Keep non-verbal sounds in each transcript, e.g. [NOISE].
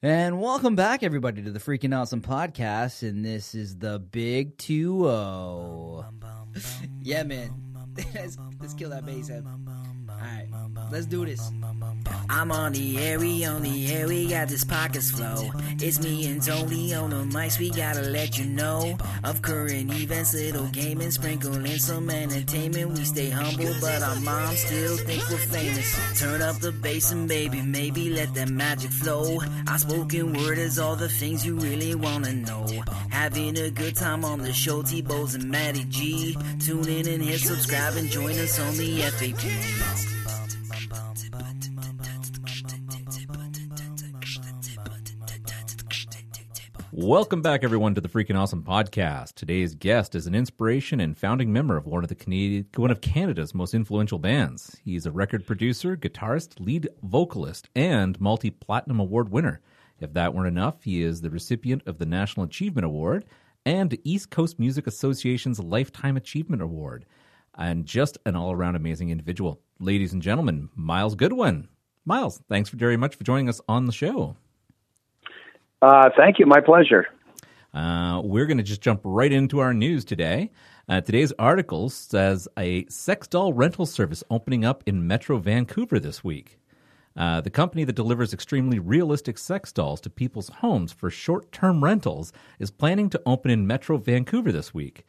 And welcome back, everybody, to the Freaking Awesome Podcast. And this is the Big 2 0. [LAUGHS] yeah, man. Let's, let's kill that bass. Alright, let's do this. I'm on the air, we on the air, we got this pockets flow. It's me and Tony on the mics, we gotta let you know of current events, little gaming, sprinkle in some entertainment. We stay humble, but our moms still think we're famous. Turn up the bass and baby, maybe let that magic flow. Our spoken word is all the things you really wanna know. Having a good time on the show, T-Bows and Matty G. Tune in and hit subscribe and join us on the FAP. Welcome back, everyone, to the Freaking Awesome Podcast. Today's guest is an inspiration and founding member of one of the Canadian, one of Canada's most influential bands. He's a record producer, guitarist, lead vocalist, and multi-platinum award winner. If that weren't enough, he is the recipient of the National Achievement Award and East Coast Music Association's Lifetime Achievement Award, and just an all-around amazing individual. Ladies and gentlemen, Myles Goodwyn. Myles, thanks very much for joining us on the show. Uh, thank you. My pleasure. Uh, we're going to just jump right into our news today. Uh, today's article says a sex doll rental service opening up in Metro Vancouver this week. Uh, the company that delivers extremely realistic sex dolls to people's homes for short term rentals is planning to open in Metro Vancouver this week.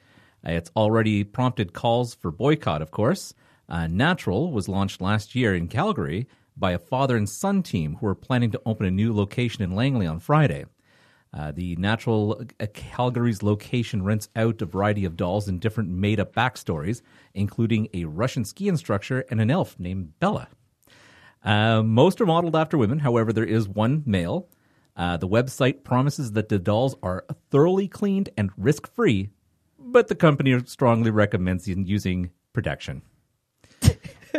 Uh, it's already prompted calls for boycott, of course. Uh, Natural was launched last year in Calgary by a father and son team who are planning to open a new location in Langley on Friday. Uh, the Natural uh, Calgary's location rents out a variety of dolls in different made up backstories, including a Russian ski instructor and an elf named Bella. Uh, most are modeled after women, however, there is one male. Uh, the website promises that the dolls are thoroughly cleaned and risk free, but the company strongly recommends using protection. [LAUGHS]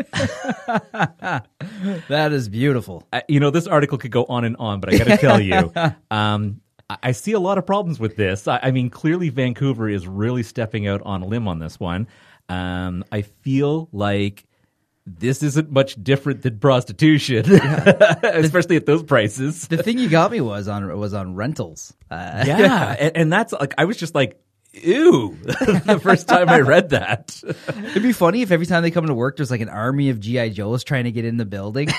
that is beautiful. Uh, you know, this article could go on and on, but I got to tell you, [LAUGHS] um, I, I see a lot of problems with this. I, I, mean, clearly Vancouver is really stepping out on a limb on this one. Um, I feel like this isn't much different than prostitution, [LAUGHS] especially at those prices. The thing you got me was on was on rentals. Uh, yeah, and, and that's like I was just like, ew [LAUGHS] the first time I read that. It'd be funny if every time they come to work, there's like an army of GI Joes trying to get in the building. [LAUGHS]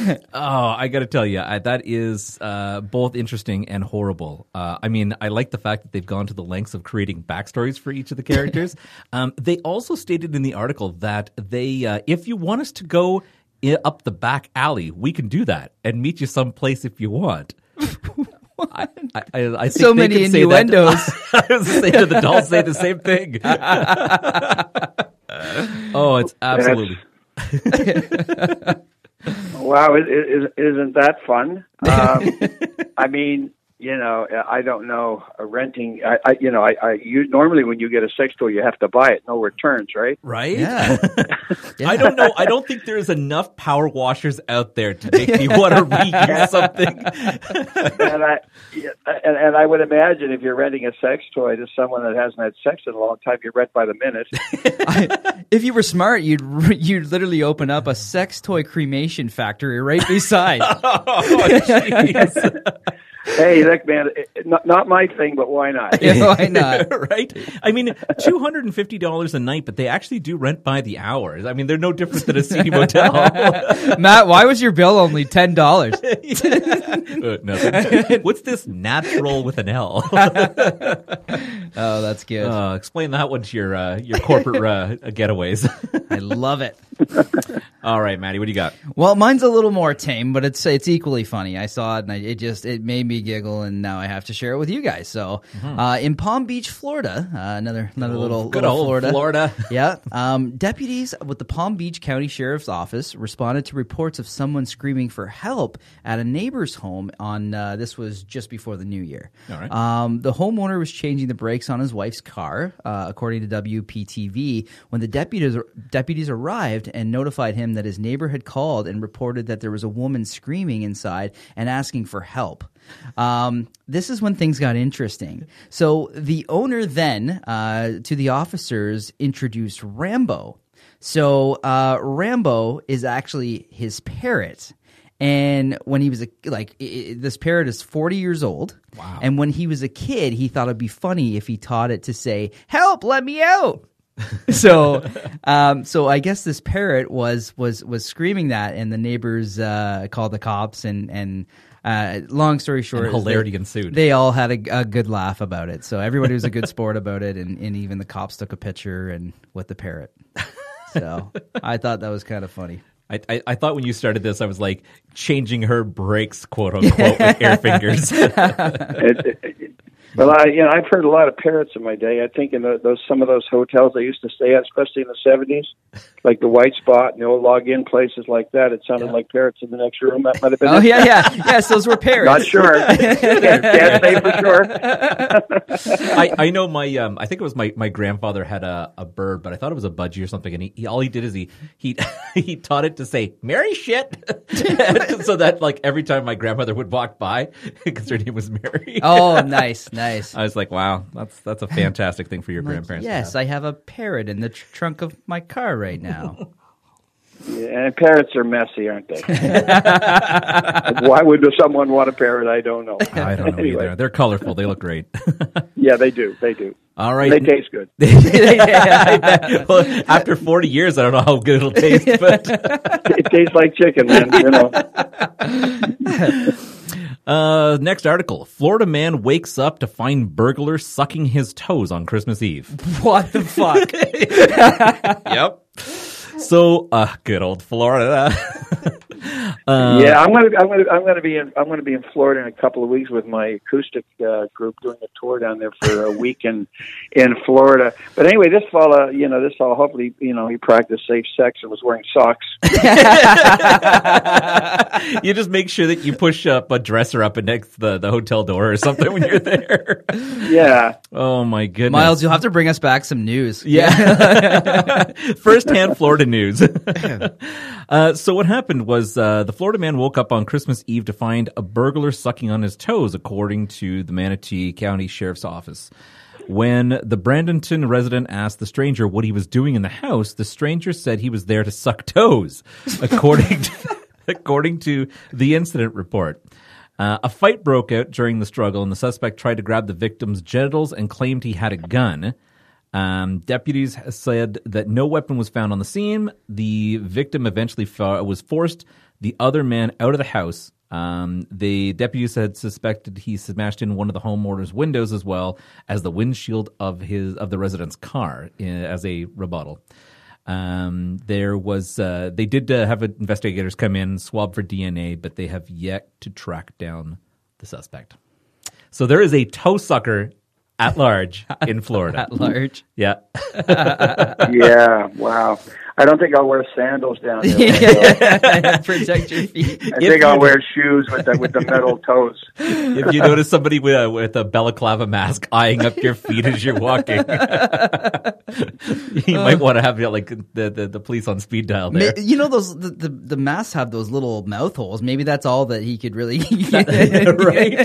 [LAUGHS] oh, I got to tell you, I, that is uh, both interesting and horrible. Uh, I mean, I like the fact that they've gone to the lengths of creating backstories for each of the characters. um, they also stated in the article that they, uh, if you want us to go up the back alley, we can do that and meet you someplace if you want. I, I, I think so many innuendos. [LAUGHS] I was say to the dolls say the same thing. [LAUGHS] oh, it's absolutely. [LAUGHS] wow, is isn't that fun? Um, I mean, you know, I don't know. Uh, renting, I, I you know, I, I you, normally when you get a sex toy, you have to buy it, no returns, right? Right. Yeah. [LAUGHS] yeah. I don't know. I don't think there's enough power washers out there to make me want to [LAUGHS] reuse something. and I, and, and I would imagine if you're renting a sex toy to someone that hasn't had sex in a long time, you rent by the minute. [LAUGHS] I, if you were smart, you'd you'd literally open up a sex toy cremation factory right beside. oh, hey, look, man, not, not my thing, but why not? [LAUGHS] Yeah, why not? [LAUGHS] right? I mean, two hundred and fifty dollars a night, but they actually do rent by the hour. I mean, they're no different than a seedy [LAUGHS] motel. Matt, why was your bill only ten dollars? uh, nothing. What's this natural with an L? oh, that's good. Uh, explain that one to your uh, your corporate uh, getaways. I love it. [LAUGHS] All right, Maddie, what do you got? Well, mine's a little more tame, but it's it's equally funny. I saw it and I, it just it made me giggle, and now I have to share it with you guys. So, mm-hmm. uh, in Palm Beach, Florida, uh, another another oh, little good little old Florida, Florida. [LAUGHS] yeah. Um, deputies with the Palm Beach County Sheriff's Office responded to reports of someone screaming for help at a neighbor's home. On uh, this was just before the new year. All right. Um, the homeowner was changing the brakes on his wife's car, uh, according to WPTV, when the deputies deputies arrived and notified him that his neighbor had called and reported that there was a woman screaming inside and asking for help. Um, this is when things got interesting. So the owner then, uh, to the officers, introduced Rambo. So uh, Rambo is actually his parrot. And when he was a like i i this parrot is 40 years old. Wow. And when he was a kid, he thought it'd be funny if he taught it to say, "Help, let me out." [LAUGHS] so um so I guess this parrot was was was screaming that and the neighbors uh called the cops and and uh long story short And hilarity they, ensued. They all had a, a good laugh about it. So everybody was a good sport about it and, and even the cops took a picture and with the parrot. So I thought that was kind of funny. I, I, I thought when you started this, I was like changing her brakes, quote unquote, with air [LAUGHS] fingers. it, it, it, well, I you know I've heard a lot of parrots in my day. I think in the, those some of those hotels I used to stay at, especially in the seventies, like the White Spot and the old log-in places like that. It sounded like parrots in the next room. That might have been. Oh it. yeah, yeah, yes. Those were parrots. Not sure. can't, [LAUGHS] can't say for sure. I, I know my um I think it was my, my grandfather had a, a bird, but I thought it was a budgie or something, and he, he all he did is he he [LAUGHS] he taught it to say "Mary shit," [LAUGHS] so that like every time my grandmother would walk by, because her name was Mary. Oh, nice, nice. I was like, wow, that's that's a fantastic thing for your grandparents. to Yes, have. I have a parrot in the tr- trunk of my car right now. [LAUGHS] Yeah, and parrots are messy, aren't they? [LAUGHS] Why would someone want a parrot? I don't know. I don't know [LAUGHS] Anyway. either. They're colorful. They look great. Yeah, they do. They do. All right. They taste good. well, after 40 years, I don't know how good it'll taste, but It tastes like chicken, man. You know. Uh, next article: Florida man wakes up to find burglar sucking his toes on Christmas Eve. what the fuck? [LAUGHS] [LAUGHS] yep. So, uh, good old Florida. [LAUGHS] Uh, yeah, I'm gonna, I'm gonna, I'm gonna be in, I'm gonna be in Florida in a couple of weeks with my acoustic uh, group doing a tour down there for a week in, in Florida. But anyway, this fella, you know, this fella, hopefully, you know, he practiced safe sex and was wearing socks. [LAUGHS] [LAUGHS] you just make sure that you push up a dresser up next the, the hotel door or something when you're there. Yeah, Oh my goodness. Myles, you'll have to bring us back some news. Yeah. First hand Florida news. [LAUGHS] uh, so, what happened was uh, the Florida man woke up on Christmas Eve to find a burglar sucking on his toes, according to the Manatee County Sheriff's Office. When the Bradenton resident asked the stranger what he was doing in the house, the stranger said he was there to suck toes, [LAUGHS] according to, [LAUGHS] according to the incident report. Uh, a fight broke out during the struggle, and the suspect tried to grab the victim's genitals and claimed he had a gun. Um, deputies said that no weapon was found on the scene. The victim eventually fo- was forced the other man out of the house. Um, the deputies had suspected he smashed in one of the homeowner's windows as well as the windshield of his of the resident's car uh, as a rebuttal. Um, there was uh, they did uh, have investigators come in swab for DNA, but they have yet to track down the suspect. So there is a toe sucker at large in [LAUGHS] Florida. At large. Yeah. [LAUGHS] yeah. Wow. I don't think I'll wear sandals down there. [LAUGHS] Protect your feet. I think I'll wear shoes with the with the metal toes. if you notice somebody with a, with a balaclava mask eyeing up your feet as you're walking, you might uh. want to have you know, like the, the, the police on speed dial there. You know those the, the the masks have those little mouth holes. Maybe that's all that he could really. right?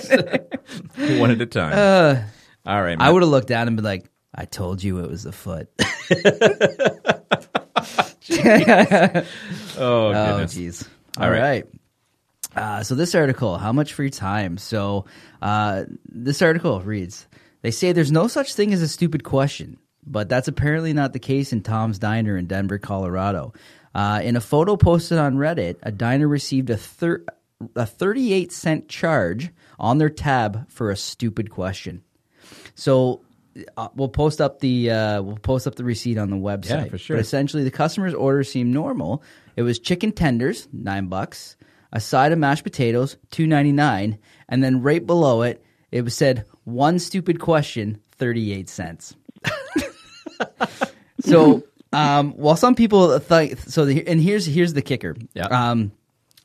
One at a time. Uh, All right. Uh, I would have looked down and been like, "I told you it was a foot." [LAUGHS] Oh, Oh, jeez. All All right. right. Uh, so this article, how much free time? So uh, this article reads: They say there's no such thing as a stupid question, but that's apparently not the case in Tom's Diner in Denver, Colorado. Uh, in a photo posted on Reddit, a diner received a thir- a 38 cent charge on their tab for a stupid question. So uh, we'll post up the uh, we'll post up the receipt on the website. Yeah, for sure. But essentially, the customer's order seemed normal. It was chicken tenders, nine bucks, a side of mashed potatoes, two ninety nine, and then right below it, it was said one stupid question, thirty eight cents. [LAUGHS] so, um, while some people think so, the, and here's here's the kicker. Yeah. Um,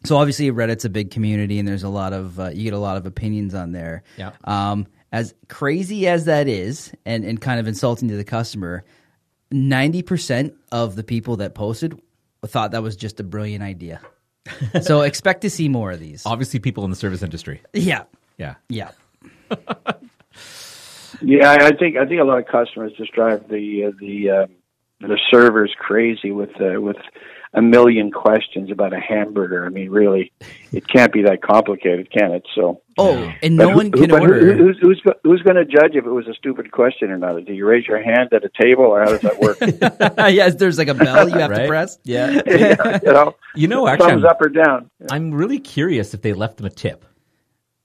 so obviously Reddit's a big community, and there's a lot of uh, you get a lot of opinions on there. Yeah. Um, as crazy as that is, and and kind of insulting to the customer, ninety percent of the people that posted thought that was just a brilliant idea. [LAUGHS] so expect to see more of these. Obviously, people in the service industry. Yeah. Yeah. Yeah. [LAUGHS] Yeah, I I think I think a lot of customers just drive the uh, the uh, the servers crazy with uh, with. a million questions about a hamburger. I mean, really, it can't be that complicated, can it? So, Oh, and no who- one can who, but who- order. who's who's, who's going to judge if it was a stupid question or not? Do you raise your hand at a table, or how does that work? [LAUGHS] yes, there's like a bell you have to [LAUGHS] press. Yeah. Yeah, [LAUGHS] you know, You know, actually, thumbs I'm, up or down. I'm really curious if they left them a tip.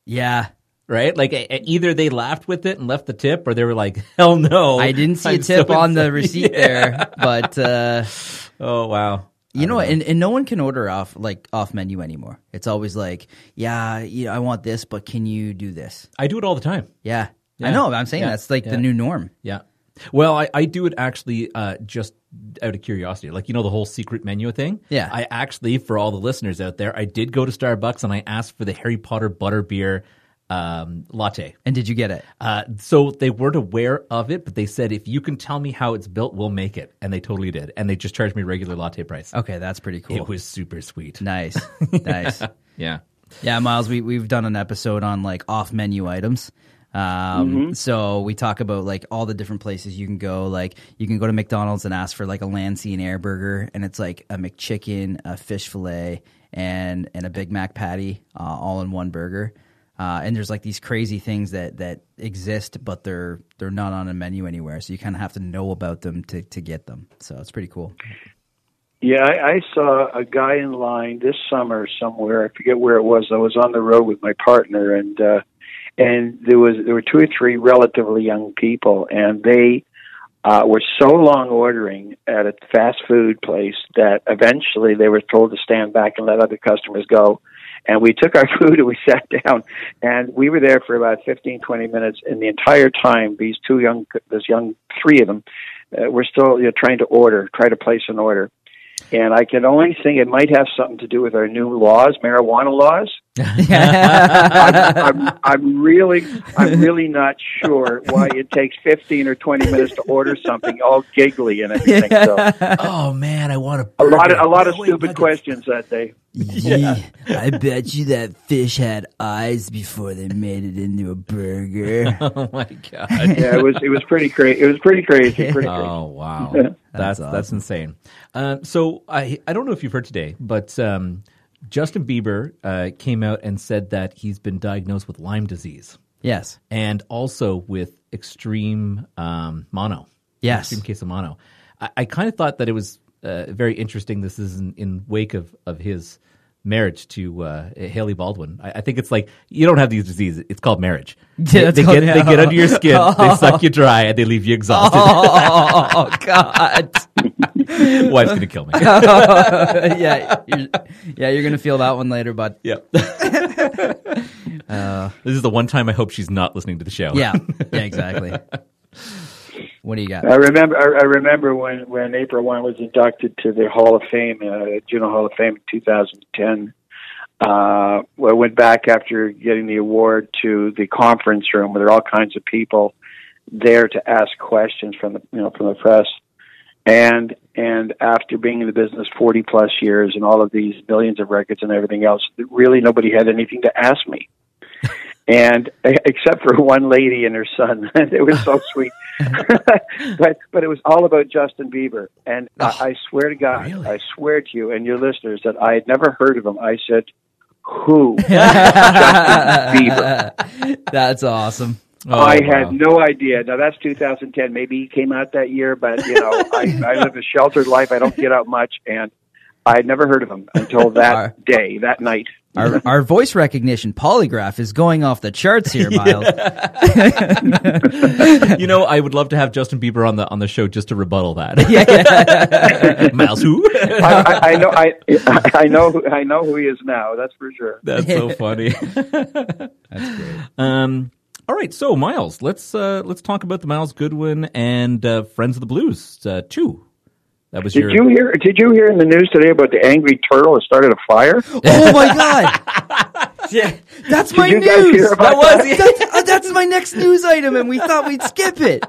Yeah, Right? Like either they laughed with it and left the tip, or they were like, [LAUGHS] "Hell no!" I didn't see I'm a tip so on the receipt [LAUGHS] Yeah. there, but uh, Oh wow! you know what? And, and no one can order off like off menu anymore. It's always like, yeah, you know, I want this, but can you do this? I do it all the time. Yeah, Yeah. I know. I'm saying Yeah. that's like the new norm. Yeah. Well, I, I do it actually uh, just out of curiosity. Like, you know, the whole secret menu thing? Yeah. I actually, for all the listeners out there, I did go to Starbucks and I asked for the Harry Potter butterbeer um, latte. And did you get it? Uh, so they weren't aware of it, but they said, if you can tell me how it's built, we'll make it. And they totally did. And they just charged me regular latte price. Okay, that's pretty cool. It was super sweet. nice, [LAUGHS] nice. Yeah. Yeah, Myles, we we've done an episode on like off menu items. Um, so we talk about like all the different places you can go. Like you can go to McDonald's and ask for like a and Air burger, and it's like a McChicken, a fish fillet, and and a Big Mac patty, uh, all in one burger. Uh, and there's like these crazy things that that exist, but they're they're not on a menu anywhere. So you kind of have to know about them to to get them. So it's pretty cool. Yeah, I, I saw a guy in line this summer somewhere. I forget where it was. I was on the road with my partner, and uh, and there was there were two or three relatively young people, and they uh, were so long ordering at a fast food place that eventually they were told to stand back and let other customers go. And we took our [LAUGHS] food and we sat down, and we were there for about fifteen twenty minutes. And the entire time, these two young, this young, three of them, uh, were still you know, trying to order, try to place an order. And I can only think it might have something to do with our new laws, marijuana laws. I'm, I'm, [LAUGHS] I'm really, I'm really not sure why it takes 15 or 20 minutes to order something, all giggly and everything. So oh, man, I want a lot of, a lot of stupid questions that day. Yeah, I bet you that fish had eyes before they made it into a burger. [LAUGHS] [LAUGHS] Oh, my God. Yeah, it was, it was pretty crazy. It was pretty crazy. Pretty crazy. Oh wow, Yeah. that's That's that's, insane. Uh, so I I don't know if you've heard today, but um, Justin Bieber uh, came out and said that he's been diagnosed with Lyme disease yes. and also with extreme um, mono. Yes. extreme case of mono. I, I kind of thought that it was uh, very interesting. This is in, in wake of of his marriage to uh, Hailey Baldwin. I, I think it's like you don't have these diseases; it's called marriage. [LAUGHS] They, they get called- they get under your skin, they [LAUGHS] suck you dry, and they leave you exhausted. Oh [LAUGHS] God! [LAUGHS] Wife's gonna kill me. [LAUGHS] yeah, you're, yeah, you're gonna feel that one later, bud. Yeah. [LAUGHS] this is the one time I hope she's not listening to the show. Yeah, yeah, exactly. What do you got? I remember. I, I remember when when April Wine was inducted to the Hall of Fame, uh, Juno Hall of Fame in 2010. Uh, I went back after getting the award to the conference room where there are all kinds of people there to ask questions from the you know from the press. And and after being in the business 40 plus years and all of these millions of records and everything else, really nobody had anything to ask me. [LAUGHS] And eh, except for one lady and her son, [LAUGHS] it was so sweet. [LAUGHS] but but it was all about Justin Bieber, and I, I swear to God, really? I swear to you and your listeners that I had never heard of him. I said, "Who?" Justin Bieber. That's awesome. Oh, I wow. had no idea. Now that's 2010. Maybe he came out that year, but you know, I, I live a sheltered life. I don't get out much, and I had never heard of him until [LAUGHS] that Our- day, that night. Our, our voice recognition polygraph is going off the charts here, [LAUGHS] Myles. [LAUGHS] you know, I would love to have Justin Bieber on the on the show just to rebuttal that. Myles, who? I, I, I know. I I know. who- I know who he is now. That's for sure. That's so funny. That's great. Um, all right, so Myles, let's uh, let's talk about the Myles Goodwyn and uh, Friends of the Blues uh, two. That was Did your. you hear? Did you hear in the news today about the angry turtle that started a fire? Oh my god! [LAUGHS] yeah, that's my you guys news. hear about that was that? that's, uh, that's my next news item, and we thought we'd skip it.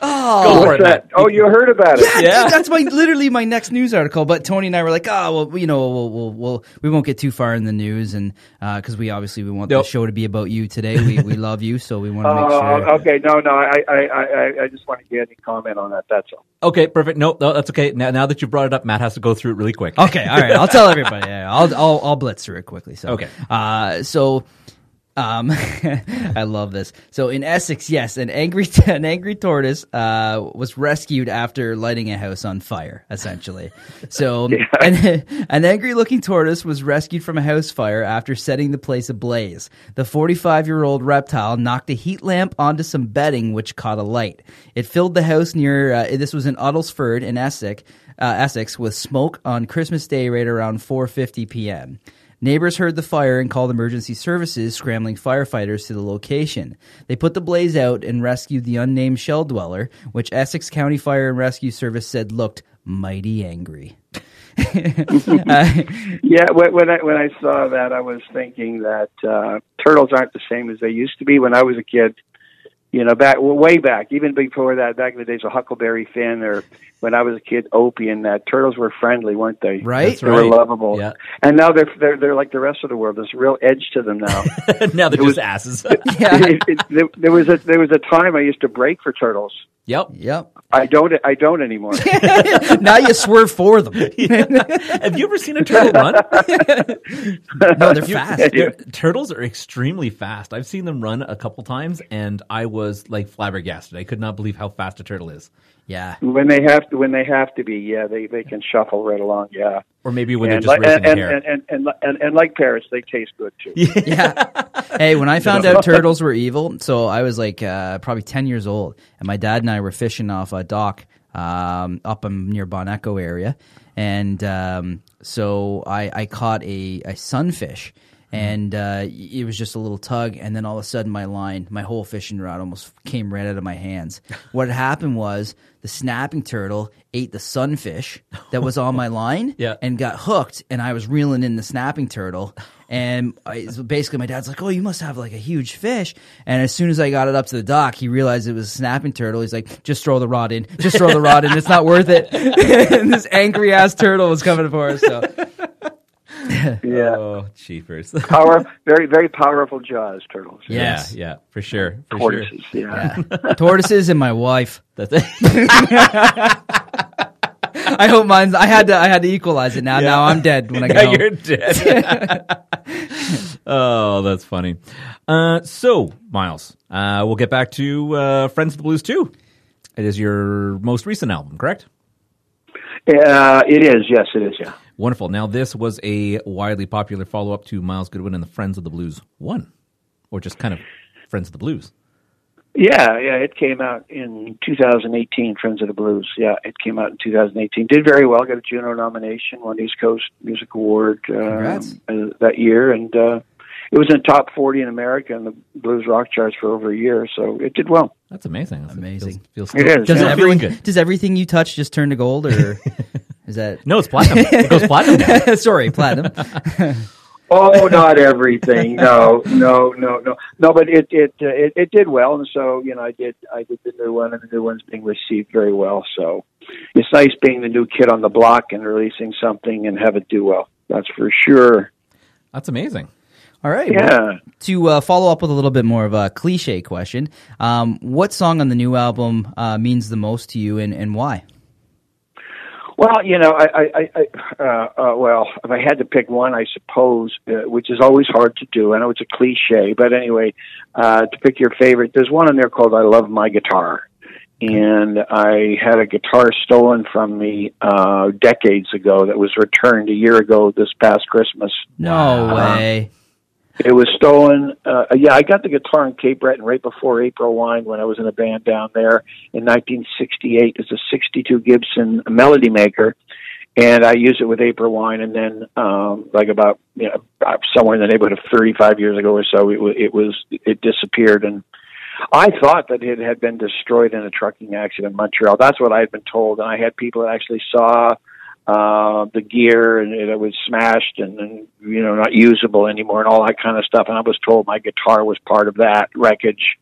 Go for it, What's that? Oh, you heard about it? Yeah, Yeah. dude, that's my literally my next news article. But Tony and I were like, oh, well, you know, we'll, we'll, we'll we won't get too far in the news, and because we obviously we want Nope. the show to be about you today. We we love you, so we want to make Oh, sure. okay. No, no. I, I, I, I- I just want to get any comment on that. That's all. Okay, perfect. No, no, that's okay. Now, now that you brought it up, Matt has to go through it really quick. Okay, all right. I'll tell [LAUGHS] everybody. Yeah, I'll I'll I'll blitz through it quickly. So Okay. uh, so. Um, [LAUGHS] I love this. So in Essex, yes, an angry [LAUGHS] an angry tortoise uh, was rescued after lighting a house on fire. Essentially, so [LAUGHS] an, an angry looking tortoise was rescued from a house fire after setting the place ablaze. The 45 year old reptile knocked a heat lamp onto some bedding, which caught alight. It filled the house near. Uh, this was in Uttlesford in Essex, uh, Essex, with smoke on Christmas Day, right around 4:50 p.m. Neighbors heard the fire and called emergency services, scrambling firefighters to the location. They put the blaze out and rescued the unnamed shell dweller, which Essex County Fire and Rescue Service said looked mighty angry. [LAUGHS] Uh, Yeah, when I when I saw that, I was thinking that uh, turtles aren't the same as they used to be when I was a kid. You know, back well, way back, even before that, back in the days of Huckleberry Finn, or when I was a kid, Opie and that turtles were friendly, weren't they? Right? That's They were right. lovable. Yeah. And now they're they're they're like the rest of the world. There's a real edge to them now. [LAUGHS] now they're was- just asses. [LAUGHS] yeah. it, it, there, there was a there was a time I used to break for turtles. Yep. Yep. I don't I don't anymore. [LAUGHS] now you swerve for them. [LAUGHS] Have you ever seen a turtle run? [LAUGHS] No, they're fast. They're- turtles are extremely fast. I've seen them run a couple times, and I was like flabbergasted. I could not believe how fast a turtle is. Yeah. when they have to when they have to be, yeah, they they can shuffle right along. Yeah. Or maybe when and, they're just like, raising and, hair. and, and, and, and, and like parrots, they taste good too. [LAUGHS] Yeah. Hey, when I found out turtles were evil, so I was like uh, probably 10 years old, and my dad and I were fishing off a dock um, up in near Bon Echo area. And um, so I, I caught a, a sunfish. And uh, it was just a little tug, and then all of a sudden, my line, my whole fishing rod, almost came right out of my hands. [LAUGHS] What had happened was the snapping turtle ate the sunfish that was on my line, [LAUGHS] Yeah. and got hooked, and I was reeling in the snapping turtle. And I, so basically, my dad's like, "Oh, you must have like a huge fish." And as soon as I got it up to the dock, he realized it was a snapping turtle. He's like, "Just throw the rod in. Just throw the rod in. It's not worth it." [LAUGHS] and this angry ass turtle was coming for us. So [LAUGHS] Yeah. oh, cheapers. [LAUGHS] Power, very, very powerful jaws, turtles. Yes. Yeah, yeah, for sure. For Tortoises, sure. yeah. [LAUGHS] tortoises and my wife. That's it. I hope mine's. I had to. I had to equalize it. Now, Yeah. now I'm dead when I get now home. you're dead. oh, that's funny. Uh, so, Myles, uh, we'll get back to uh, Friends of the Blues too. It is your most recent album, correct? Uh, it is, yes, it is, yeah. Wonderful. Now, this was a widely popular follow up to Myles Goodwyn and the Friends of the Blues 1, or just kind of Friends of the Blues. Yeah, yeah, it came out in 2018, Friends of the Blues. Yeah, it came out in 2018. Did very well, got a Juno nomination, won East Coast Music Award Congrats. uh, that year, and uh, it was in the top 40 in America in the blues rock charts for over a year, so it did well. That's amazing. That's- Amazing. Feels, feels It is. Does Yeah. it feeling every, good. Does everything you touch just turn to gold, or [LAUGHS] is that? No, it's platinum. it goes platinum. now. [LAUGHS] Sorry, platinum. [LAUGHS] Oh, not everything. No, no, no, no, no. But it it, uh, it it did well, and so you know, I did I did the new one, and the new one's being received very well. So it's nice being the new kid on the block and releasing something and have it do well. That's for sure. That's amazing. All right. well, Yeah. to uh, follow up with a little bit more of a cliche question, um, what song on the new album uh, means the most to you, and, and why? Well, you know, I, I, I uh, uh, well, if I had to pick one, I suppose, uh, which is always hard to do. I know it's a cliche, but anyway, uh, to pick your favorite, there's one in there called "I Love My Guitar," and I had a guitar stolen from me uh, decades ago that was returned a year ago this past Christmas. No way. It was stolen. Uh, yeah, I got the guitar in Cape Breton right before April Wine when I was in a band down there in 1968. It's a 62 Gibson Melody Maker, and I used it with April Wine. And then, um, like about you know somewhere in the neighborhood of 35 years ago or so, it, it was it disappeared. And I thought that it had been destroyed in a trucking accident in Montreal. That's what I had been told, and I had people that actually saw uh, the gear and it was smashed and, and you know not usable anymore and all that kind of stuff. And I was told my guitar was part of that wreckage,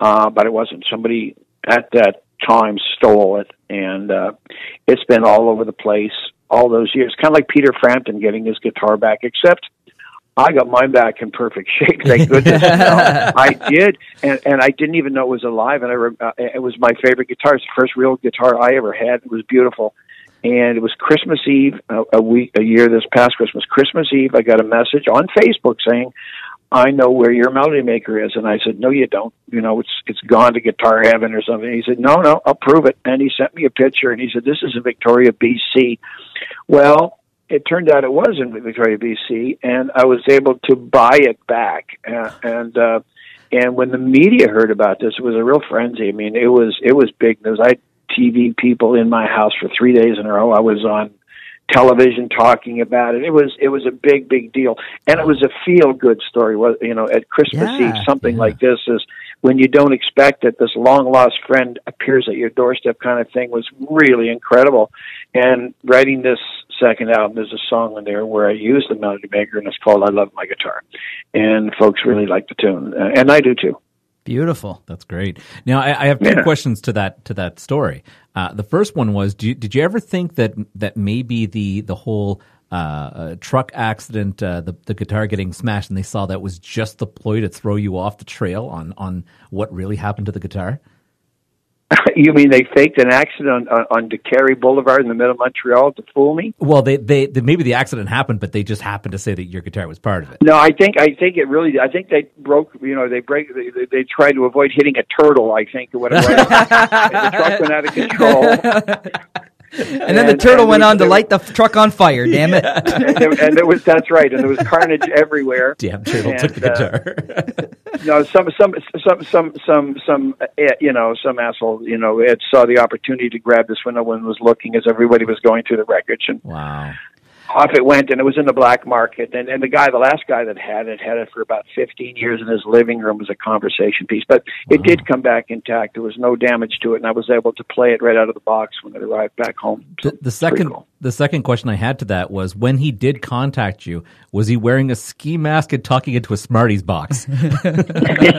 uh, but it wasn't. Somebody at that time stole it, and uh, it's been all over the place all those years. Kind of like Peter Frampton getting his guitar back, except I got mine back in perfect shape. Thank [LAUGHS] goodness. no, I did, and and I didn't even know it was alive. And I re- uh, it was my favorite guitar. It's the first real guitar I ever had. It was beautiful. And it was Christmas Eve, a, a week, a year this past Christmas. Christmas Eve, I got a message on Facebook saying, I know where your melody maker is. And I said, no, you don't. You know, it's, it's gone to guitar heaven or something. He said, no, no, I'll prove it. And he sent me a picture and he said, this is in Victoria, BC. Well, it turned out it was in Victoria, BC, and I was able to buy it back. Uh, and, uh, and when the media heard about this, it was a real frenzy. I mean, it was, it was big news. I TV people in my house for three days in a row. I was on television talking about it. It was it was a big big deal, and it was a feel good story. Was you know at Christmas Yeah, Eve something yeah. like this is when you don't expect it. This long lost friend appears at your doorstep, kind of thing, was really incredible. And writing this second album, there's a song in there where I use the melody maker, and it's called "I Love My Guitar," and folks really like the tune, uh, and I do too. Beautiful. That's great. Now, I, I have two Yeah. questions to that to that story. Uh, the first one was: do you, Did you ever think that that maybe the the whole uh, uh, truck accident, uh, the the guitar getting smashed, and they saw that was just the ploy to throw you off the trail on on what really happened to the guitar? [LAUGHS] you mean they faked an accident on, on, Décarie Boulevard in the middle of Montreal to fool me? Well, they, they they maybe the accident happened, but they just happened to say that your guitar was part of it. No, I think I think it really. I think they broke. You know, they break. They, they, they tried to avoid hitting a turtle. I think or whatever. [LAUGHS] and the truck went out of control. [LAUGHS] And then the turtle and went there- on to there- light the truck on fire. [LAUGHS] Damn it! and, there, and there was that's right. And there was carnage [LAUGHS] everywhere. Damn turtle And, took the uh, guitar. [LAUGHS] No, some some some some some some uh, you know some asshole you know it saw the opportunity to grab this when no one was looking as everybody was going through the wreckage and wow. Off it went and it was in the black market. And and the guy the last guy that had it had it for about 15 years in his living room as a conversation piece. But it did come back intact. There was no damage to it and I was able to play it right out of the box when it arrived back home. So The, the second cool. The second question I had to that was when he did contact you, was he wearing a ski mask and talking into a Smarties box? [LAUGHS] [LAUGHS]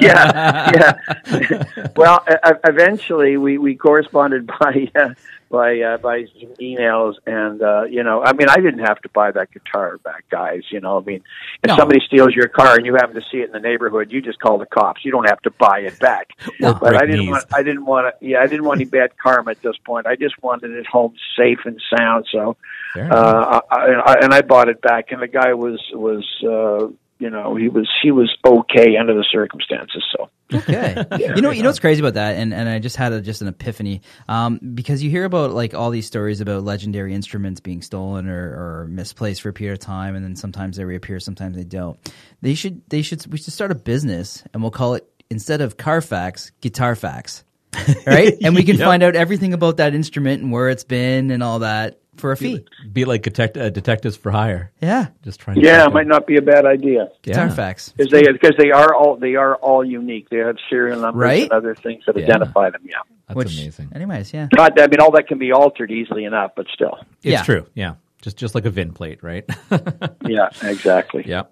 yeah, yeah. well, e- eventually we we corresponded [LAUGHS] by uh, by uh, by emails, and uh, you know, I mean, I didn't have to buy that guitar back, guys. You know, I mean, if No. somebody steals your car and you happen to see it in the neighborhood, you just call the cops. You don't have to buy it back. Or But I didn't knees. want. I didn't want to. Yeah, I didn't want any bad karma at this point. I just wanted it home safe and sound. So, Enough. uh, I, I, and I bought it back, and the guy was was. Uh, you know, he was he was okay under the circumstances. So Okay. [LAUGHS] you know, you know what's crazy about that, and, and I just had a, just an epiphany um, because you hear about like all these stories about legendary instruments being stolen or, or misplaced for a period of time, and then sometimes they reappear, sometimes they don't. They should they should we should start a business, and we'll call it instead of Carfax, Guitar Facts, [LAUGHS] right? and we can [LAUGHS] Yep. find out everything about that instrument and where it's been and all that for a fee. Be like detect, uh, detectives for hire. Yeah, Just trying to yeah, track it them. might not be a bad idea. Guitar Yeah. Facts. Because they because they are all they are all unique. They have serial numbers Right? and other things that Yeah. identify them. Yeah, That's Which, amazing. anyways, yeah. not I mean all that can be altered easily enough, but still, It's Yeah. true. Yeah. Just just like a VIN plate, right? [LAUGHS] yeah, exactly. yeah.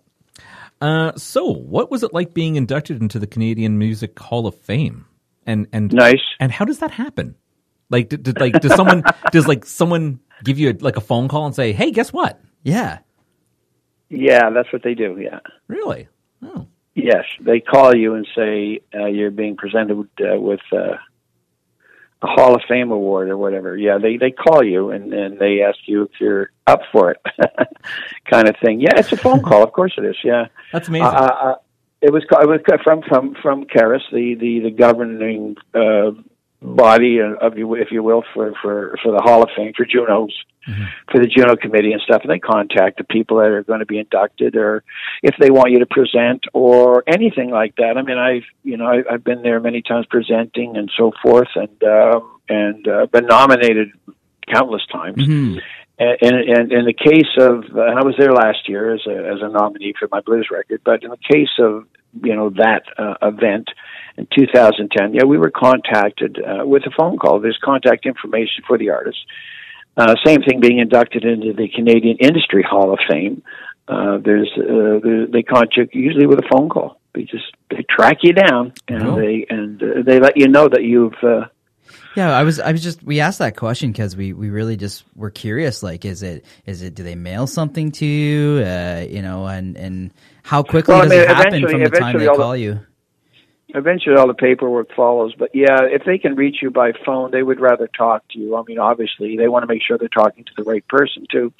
Uh, so, what was it like being inducted into the Canadian Music Hall of Fame? And and Nice. And how does that happen? Like, did, did like does someone [LAUGHS] does like someone give you a, like a phone call and say, "Hey, guess what?" Yeah. Yeah, that's what they do. Yeah. Really? Oh, Yes, they call you and say uh, you're being presented with, uh, with uh, a Hall of Fame award or whatever. Yeah, they they call you and and they ask you if you're up for it, [LAUGHS] kind of thing. Yeah, it's a phone call. Of course it is. Yeah. that's amazing. Uh, uh, it was it was from from from CARAS, the the the governing uh, body uh, of you, if you will, for for for the Hall of Fame for Junos, for the Juno committee and stuff. And they contact the people that are going to be inducted, or if they want you to present, or anything like that. I mean, I've you know I, I've been there many times presenting and so forth, and um, and uh, been nominated countless times. Mhm. And, and in the case of, and I was there last year as a, as a nominee for my blues record, but in the case of, you know, that uh, event in 2010, yeah, we were contacted uh, with a phone call. There's contact information for the artist. Uh, same thing being inducted into the Canadian Industry Hall of Fame. Uh, there's, uh, they contact you usually with a phone call. They just they track you down and Cool. they and uh, they let you know that you've uh, Yeah, I was. I was just. We asked that question because we, we really just were curious. Like, is it is it? Do they mail something to you? Uh, you know, and and how quickly Well, I does mean, it happen from the time they all the- call you? Eventually all the paperwork follows. But yeah, if they can reach you by phone, they would rather talk to you. I mean, obviously, they want to make sure they're talking to the right person too.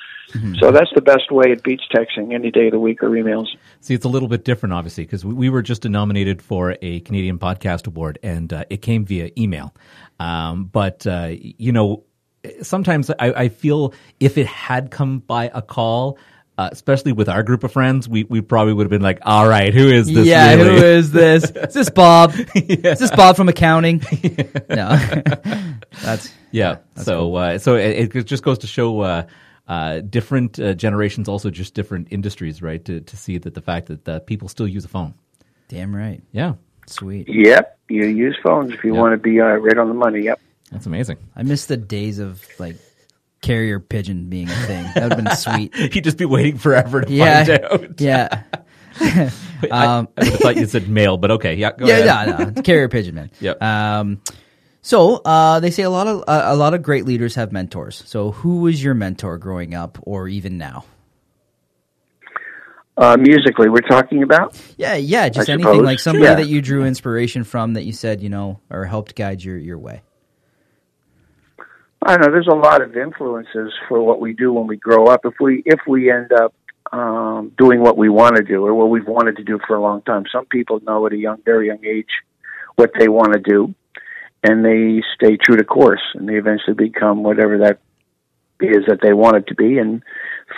So that's the best way. It beats texting any day of the week or emails. See, it's a little bit different, obviously, because we, we were just nominated for a Canadian Podcast Award, and uh, it came via email. Um, but uh, you know, sometimes I, I feel if it had come by a call. Uh, especially with our group of friends, we, we probably would have been like, "All right, who is this? yeah, really? who is this? [LAUGHS] Is this Bob? [LAUGHS] Is this Bob from accounting? [LAUGHS] No, that's Yeah. so uh, so it, it just goes to show uh, uh, different uh, generations, also just different industries, right? To to see that the fact that uh, people still use a phone. damn right. Yeah, Sweet. Yep, you use phones if you want to be uh, right on the money. Yep. that's amazing. I miss the days of like carrier pigeon being a thing. That would have been sweet. [LAUGHS] You'd just be waiting forever to Yeah, find out. [LAUGHS] yeah. [LAUGHS] I, Um, I would have thought you said mail, but okay, yeah, go yeah, ahead. no, no, carrier pigeon man. Yep. Um, so uh, they say a lot of uh, a lot of great leaders have mentors. So who was your mentor growing up, or even now? Uh, musically, we're talking about. Yeah, yeah, just I anything suppose. like somebody Yeah. that you drew inspiration from that you said you know or helped guide your your way. I don't know. There's a lot of influences for what we do when we grow up. If we if we end up um, doing what we want to do or what we've wanted to do for a long time, some people know at a young, very young age what they want to do, and they stay true to course, and they eventually become whatever that is that they want it to be. And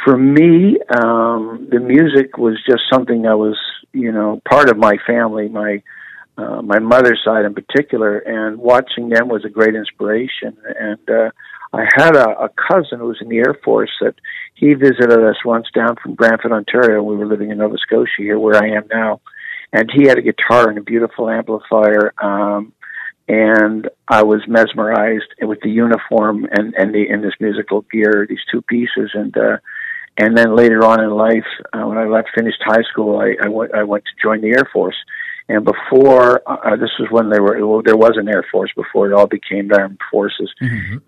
for me, um, the music was just something that was, you know, part of my family. My uh, my mother's side in particular, and watching them was a great inspiration. And uh, I had a, a cousin who was in the Air Force that he visited us once down from Brantford, Ontario. We were living in Nova Scotia here, where I am now, and he had a guitar and a beautiful amplifier. Um, and I was mesmerized with the uniform and and the and this musical gear, these two pieces, and uh, and then later on in life, uh, when I left, finished high school, I, I went I went to join the Air Force. And before uh, this was when they were well, there was an Air Force before it all became the armed forces.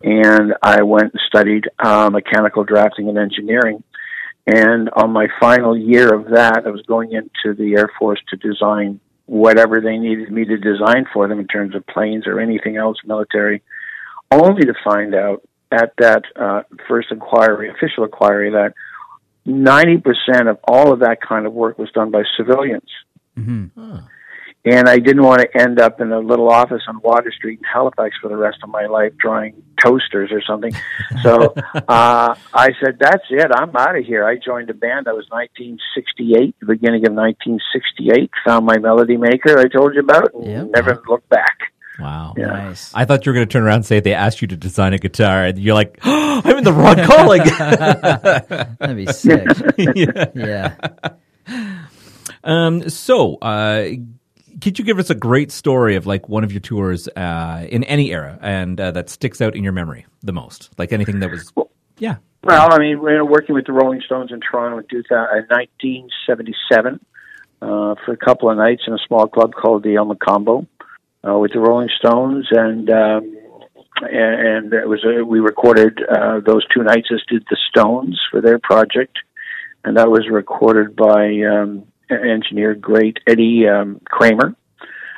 And I went and studied uh, mechanical drafting and engineering. And on my final year of that, I was going into the Air Force to design whatever they needed me to design for them in terms of planes or anything else military, only to find out at that uh, first inquiry, official inquiry, that 90% of all of that kind of work was done by civilians. And I didn't want to end up in a little office on Water Street in Halifax for the rest of my life drawing toasters or something. So [LAUGHS] uh, I said, "That's it. I'm out of here." I joined a band. That was 1968, the beginning of 1968. Found my melody maker I told you about. And Yep. Never looked back. Wow. Yeah. Nice. I thought you were going to turn around and say they asked you to design a guitar, and you're like, oh, "I'm in the wrong [LAUGHS] calling." [LAUGHS] That'd be sick. yeah. yeah. Um, so, uh, could you give us a great story of like one of your tours uh, in any era and uh, that sticks out in your memory the most? Like anything that was, yeah. Well, I mean, we were working with the Rolling Stones in Toronto in 2000, uh, 1977 uh, for a couple of nights in a small club called the El Mocambo uh, with the Rolling Stones, and um, and, and it was a, we recorded uh, those two nights as did the Stones for their project, and that was recorded by um, engineer great Eddie um, Kramer.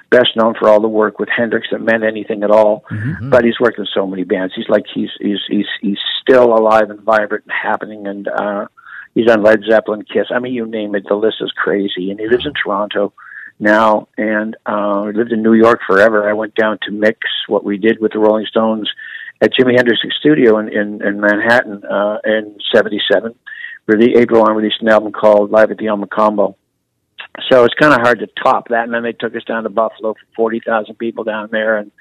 Best known for all the work with Hendrix that meant anything at all, but he's worked in so many bands. He's like he's he's he's he's still alive and vibrant and happening, and uh, he's on Led Zeppelin, Kiss. I mean, you name it. The list is crazy, and he lives in Toronto now, and uh, lived in New York forever. I went down to mix what we did with the Rolling Stones at Jimi Hendrix's studio in in, in Manhattan uh, in '77. Rele- April on released an album called Live at the El Mocambo. So it's kind of hard to top that. And then they took us down to Buffalo for forty thousand people down there, and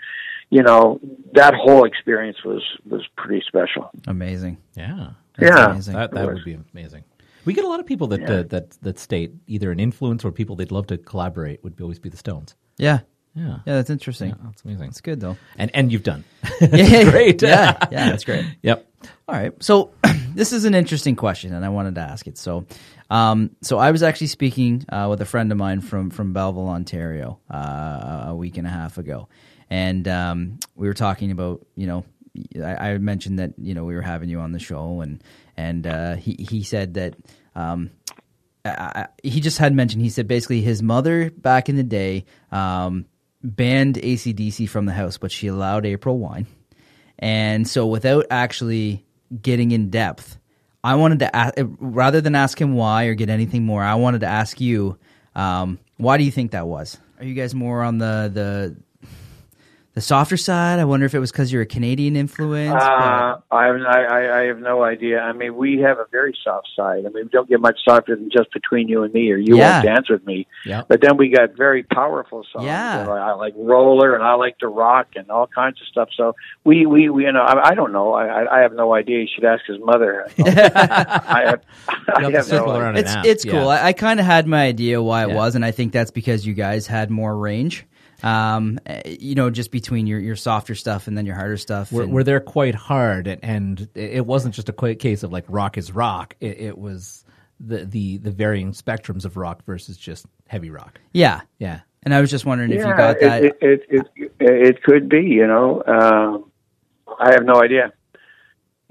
you know that whole experience was was pretty special. Amazing. Yeah. That's Yeah. amazing. That, that would be amazing. We get a lot of people that, uh, that, that state either an influence or people they'd love to collaborate would always be the Stones. yeah. Yeah. Yeah, that's interesting. Yeah, that's amazing. That's good though. And, and you've done. [LAUGHS] [LAUGHS] yeah, great. Yeah, yeah, that's great. [LAUGHS] yep. All right. So [CLEARS THROAT] this is an interesting question, and I wanted to ask it. So, um, so I was actually speaking uh, with a friend of mine from from Belleville, Ontario, uh, a week and a half ago, and um, we were talking about you know I, I mentioned that you know we were having you on the show, and and uh, he he said that. Um, I, he just had mentioned he said basically his mother back in the day um, banned ACDC from the house, but she allowed April wine. And so, without actually getting in depth, I wanted to ask, rather than ask him why or get anything more, I wanted to ask you, um, why do you think that was? Are you guys more on the the the softer side? I wonder if it was because you're a Canadian influence. Uh, I, have, I, I- I have no idea. I mean, we have a very soft side. I mean, we don't get much softer than just between you and me, or you Yeah. won't dance with me. Yeah. But then we got very powerful songs. Yeah. I like roller, and I like to rock, and all kinds of stuff. So we, we, we you know, I, I don't know. I, I- I have no idea. You should ask his mother. [LAUGHS] I have, I have to have circle no idea. it's it's yeah. cool. I, I kind of had my idea why it Yeah. was, and I think that's because you guys had more range. Um, eh, you know, just between your, your softer stuff and then your harder stuff. We're, and- we're there quite hard, and, and it wasn't just a quick case of like rock is rock. It, it was the, the the varying spectrums of rock versus just heavy rock. yeah, Yeah. and I was just wondering if you got that. It, it, it, it, it could be. You know, um, I have no idea.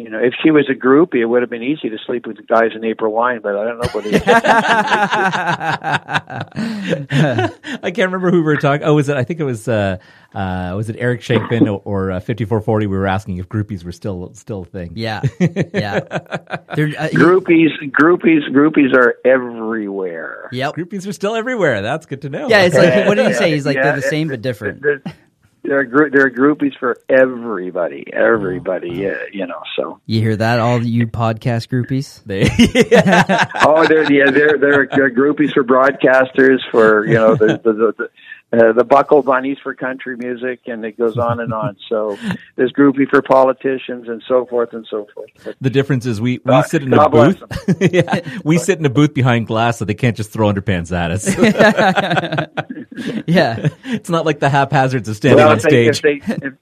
You know, if she was a groupie, it would have been easy to sleep with the guys in April Wine, but I don't know what it is. [LAUGHS] I can't remember who we were talking. Oh, was it? I think it was. Uh, uh, was it Eric Shankman or, or uh, fifty four forty? We were asking if groupies were still still a thing. yeah, [LAUGHS] yeah. Uh, groupies, groupies, groupies are everywhere. yep. Groupies are still everywhere. That's good to know. Yeah, it's like what did he say? He's like Yeah, they're the it- same but different. There, there are gr- there are groupies for everybody, everybody. Oh, yeah, you know. So You hear that, all you podcast groupies? They, [LAUGHS] oh, they're yeah, they're they're, they're groupies for broadcasters, for you know the the the, the, uh, the buckle bunnies for country music, and it goes on and on. So [LAUGHS] there's groupie for politicians and so forth and so forth. But, the difference is we, we God- sit in a God bless booth. [LAUGHS] yeah, we sit in a booth behind glass, so they can't just throw underpants at us. [LAUGHS] Yeah, it's not like the haphazards of standing well, on if they, if stage. they if,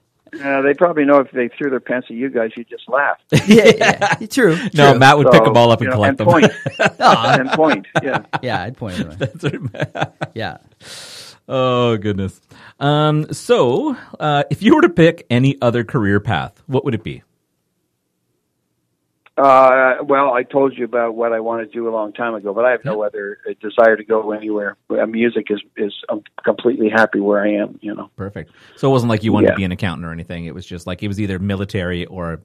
uh, they probably know if they threw their pants at you guys, you just laugh. yeah, yeah. True. no, true. Matt would pick them all up and you know, collect and them. Point. and point. Yeah. Yeah, I'd point it. out. Yeah. Oh goodness. Um, so, uh, if you were to pick any other career path, what would it be? Uh, well, I told you about what I wanted to do a long time ago, but I have no other uh, desire to go anywhere. Uh, music is is I'm completely happy where I am. You know. Perfect. So it wasn't like you wanted to be an accountant or anything. It was just like it was either military or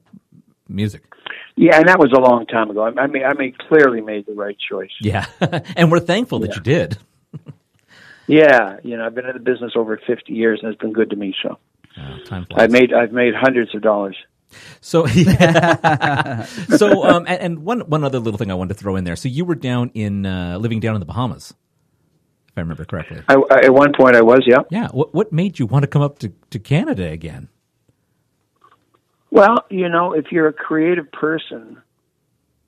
music. Yeah, and that was a long time ago. I, I mean, I mean, clearly made the right choice. Yeah, [LAUGHS] and we're thankful that you did. Yeah, you know, I've been in the business over 50 years, and it's been good to me. So Oh, time flies. I've made I've made hundreds of dollars. So, [LAUGHS] so, um, and, and one one other little thing I wanted to throw in there. So you were down in uh, living down in the Bahamas, if I remember correctly. I, I, at one point, I was. Yeah. Yeah. What what made you want to come up to, to Canada again? Well, you know, if you're a creative person,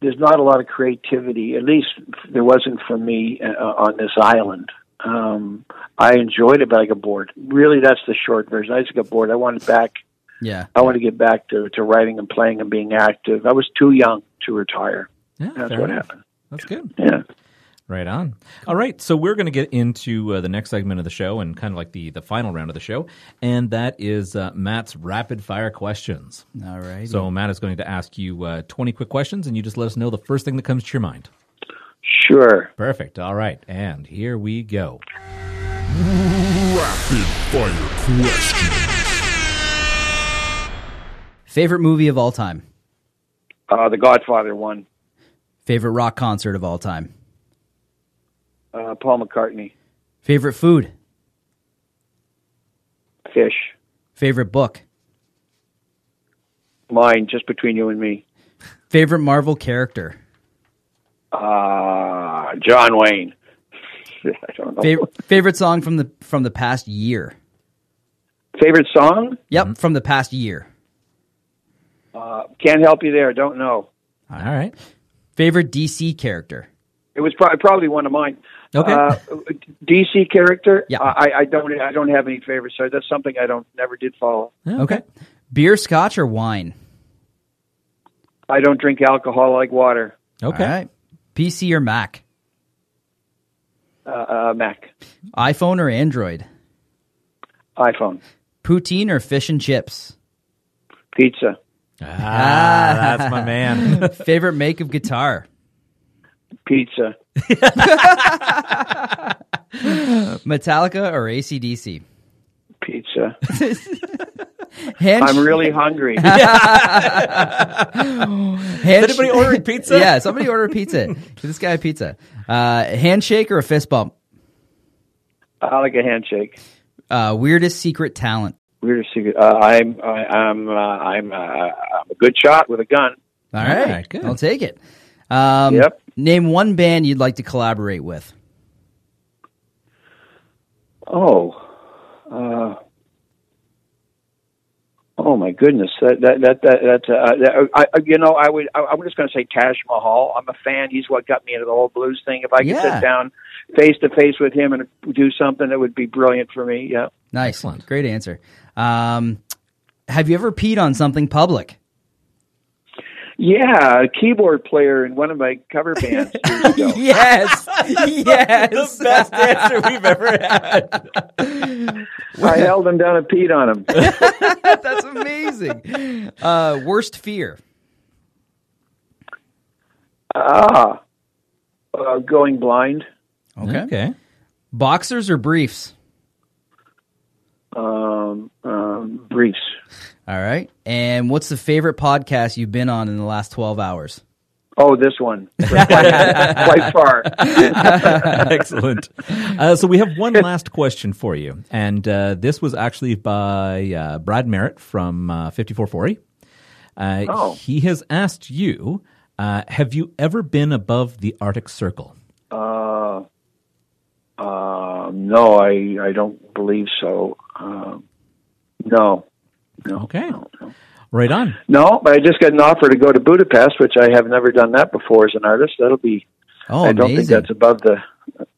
there's not a lot of creativity. At least there wasn't for me uh, on this island. Um, I enjoyed it, but I got bored. Really, that's the short version. I just got bored. I wanted back. Yeah. I want to get back to, to writing and playing and being active. I was too young to retire. Yeah, That's what enough. happened. That's good. Yeah. Right on. All right, so we're going to get into uh, the next segment of the show and kind of like the the final round of the show, and that is uh, Matt's rapid fire questions. All right. So Matt is going to ask you uh, twenty quick questions, and you just let us know the first thing that comes to your mind. Sure. Perfect. All right, and here we go. Rapid fire question. favorite movie of all time. Uh, the Godfather one. Favorite rock concert of all time. Uh, Paul McCartney. Favorite food. Fish. Favorite book. Mine, just between you and me. Favorite Marvel character. Uh, John Wayne. I don't know. Favorite favorite song from the from the past year. Favorite song? Yep, from the past year. Uh, can't help you there. Don't know. All right. Favorite DC character. It was probably probably one of mine. Okay. Uh, DC character. Yeah. I, I don't. I don't have any favorites. So that's something I don't never did follow. Okay. Beer, scotch, or wine. I don't drink alcohol like water. Okay. All right. PC or Mac. Uh, uh, Mac, iPhone or Android. iPhone. Poutine or fish and chips? Pizza. Ah, that's my man. [LAUGHS] Favorite make of guitar? Pizza. [LAUGHS] Metallica or ACDC? Pizza. [LAUGHS] Hand I'm really hungry. [LAUGHS] Anybody ordering pizza? [LAUGHS] yeah, somebody order pizza. Give this guy a pizza. Uh, handshake or a fist bump? I like a handshake. Uh, weirdest secret talent? Weirdest secret. Uh, I'm I, I'm uh, I'm uh, I'm a good shot with a gun. All All right, right, good. I'll take it. Um, Yep. Name one band you'd like to collaborate with. Oh, uh, oh my goodness! That that that that, that, uh, that I, I- you know, I would. I, I'm just going to say Taj Mahal. I'm a fan. He's what got me into the whole blues thing. If I could Yeah. sit down face to face with him and do something, that would be brilliant for me. Yeah. Nice, Excellent. great answer. Um, have you ever peed on something public? Yeah, a keyboard player in one of my cover bands years [LAUGHS] ago. yes, [LAUGHS] yes. the best answer we've ever had. [LAUGHS] I held him down and peed on him. That's amazing. Uh, worst fear? Ah, uh, going blind. Okay. Okay. Boxers or briefs? Um, um, briefs. All right. And what's the favorite podcast you've been on in the last 12 hours? Oh, this one [LAUGHS] quite, quite far. [LAUGHS] Excellent. Uh, so we have one [LAUGHS] last question for you, and uh, this was actually by uh, Brad Merritt from uh, 5440. Uh, Oh. He has asked you, uh, have you ever been above the Arctic Circle? Uh, uh, no, I I don't believe so. Um, no, no. Okay. No, no. Right on. No, but I just got an offer to go to Budapest, which I have never done that before as an artist. That'll be. Oh, I don't think that's above the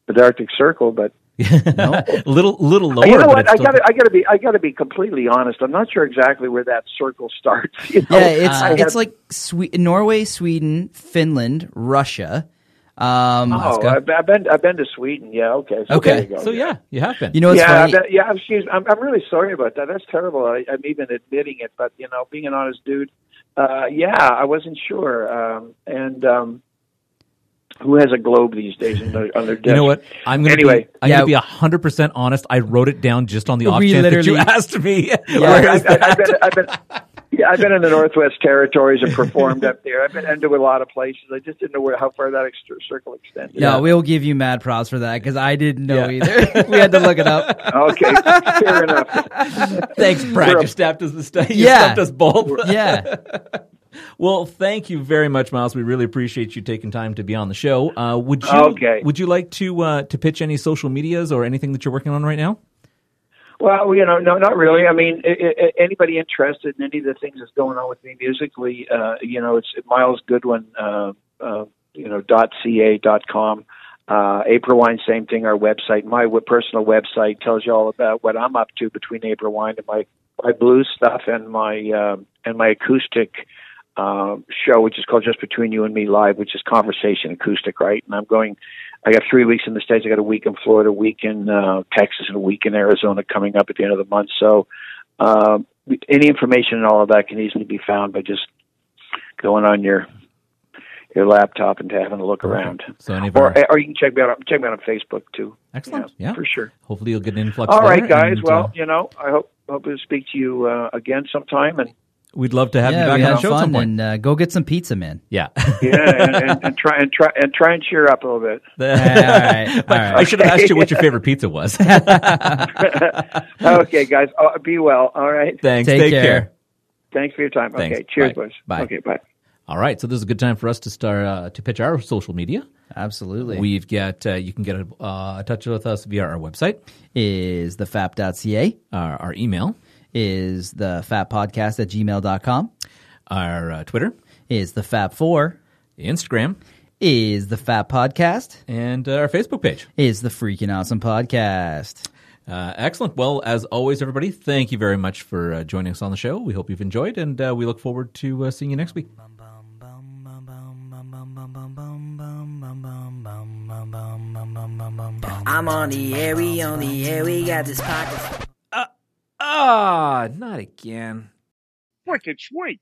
the Arctic Circle, but [LAUGHS] no. little little lower. you know what? I got to I got to be I got to be completely honest. I'm not sure exactly where that circle starts. [LAUGHS] You know? Yeah, it's I it's have- like Swe- Norway, Sweden, Finland, Russia. Um, Oh, I've, I've been I've been to Sweden. Yeah, okay. So Okay. there you go. So yeah, you have been. you know, it's yeah, funny. that, yeah. Excuse, I'm I'm really sorry about that. That's terrible. I, I'm even admitting it, but you know, being an honest dude, uh, yeah, I wasn't sure. Um, and um, who has a globe these days on their, on their desk? You know what? I'm gonna Anyway. be, I'm Yeah. gonna be hundred percent honest. I wrote it down just on the off chance that you asked me. Yeah, [LAUGHS] Where I, is I, that? I've been, I've been, yeah, I've been in the Northwest Territories and performed up there. I've been into a lot of places. I just didn't know where, how far that ex- circle extended. no, we'll give you mad props for that because I didn't know Yeah. either. [LAUGHS] we had to look it up. Okay, fair enough. Thanks, Brad. We're You a- stabbed us. The you Yeah. stumped us both. Yeah. [LAUGHS] Well, thank you very much, Myles. We really appreciate you taking time to be on the show. Uh, would you Okay. Would you like to uh, to pitch any social medias or anything that you're working on right now? Well, you know, no, not really. I mean, i i anybody interested in any of the things that's going on with me musically, uh, you know, it's Myles Goodwyn, uh, uh, you know, dot ca dot com. Uh, April Wine, same thing. Our website, my personal website, tells you all about what I'm up to between April Wine and my my blues stuff and my uh, and my acoustic uh, show, which is called Just Between You and Me Live, which is conversation acoustic, right? And I'm going. I got three weeks in the states. I got a week in Florida, a week in uh, Texas, and a week in Arizona coming up at the end of the month. So, um, any information and all of that can easily be found by just going on your your laptop and having a look around. So Or, or you can check me out. on- Check me out on Facebook too. Excellent. Yeah. for sure. Hopefully, you'll get an influx. All there, guys. and, well, uh, you know, I hope hope to speak to you uh, again sometime. And we'd love to have yeah, you back on the show at some fun point. and uh, go get some pizza, man. yeah. [LAUGHS] yeah, and, and, and try and try and try and cheer up a little bit. [LAUGHS] all right, all right. I should have asked you what your favorite pizza was. [LAUGHS] okay, guys. Uh, be well. All right. Thanks. Take Take, care. care. Thanks for your time. Thanks. Okay. Cheers, Bye. boys. Bye. Okay. Bye. All right. So this is a good time for us to start uh, to pitch our social media. Absolutely. We've got uh, you can get a, uh, in touch with us via our website, is the fap.ca, our, our email, is the fap podcast at gmail.com, our uh, Twitter, is the fap4, Instagram, is the fap podcast, and uh, our Facebook page. is the freaking awesome podcast. Uh, excellent. Well, as always, everybody, thank you very much for uh, joining us on the show. We hope you've enjoyed, and uh, we look forward to uh, seeing you next week. I'm on the air, we on the air, we got this pocket. Ah, not again. Wicked sweet.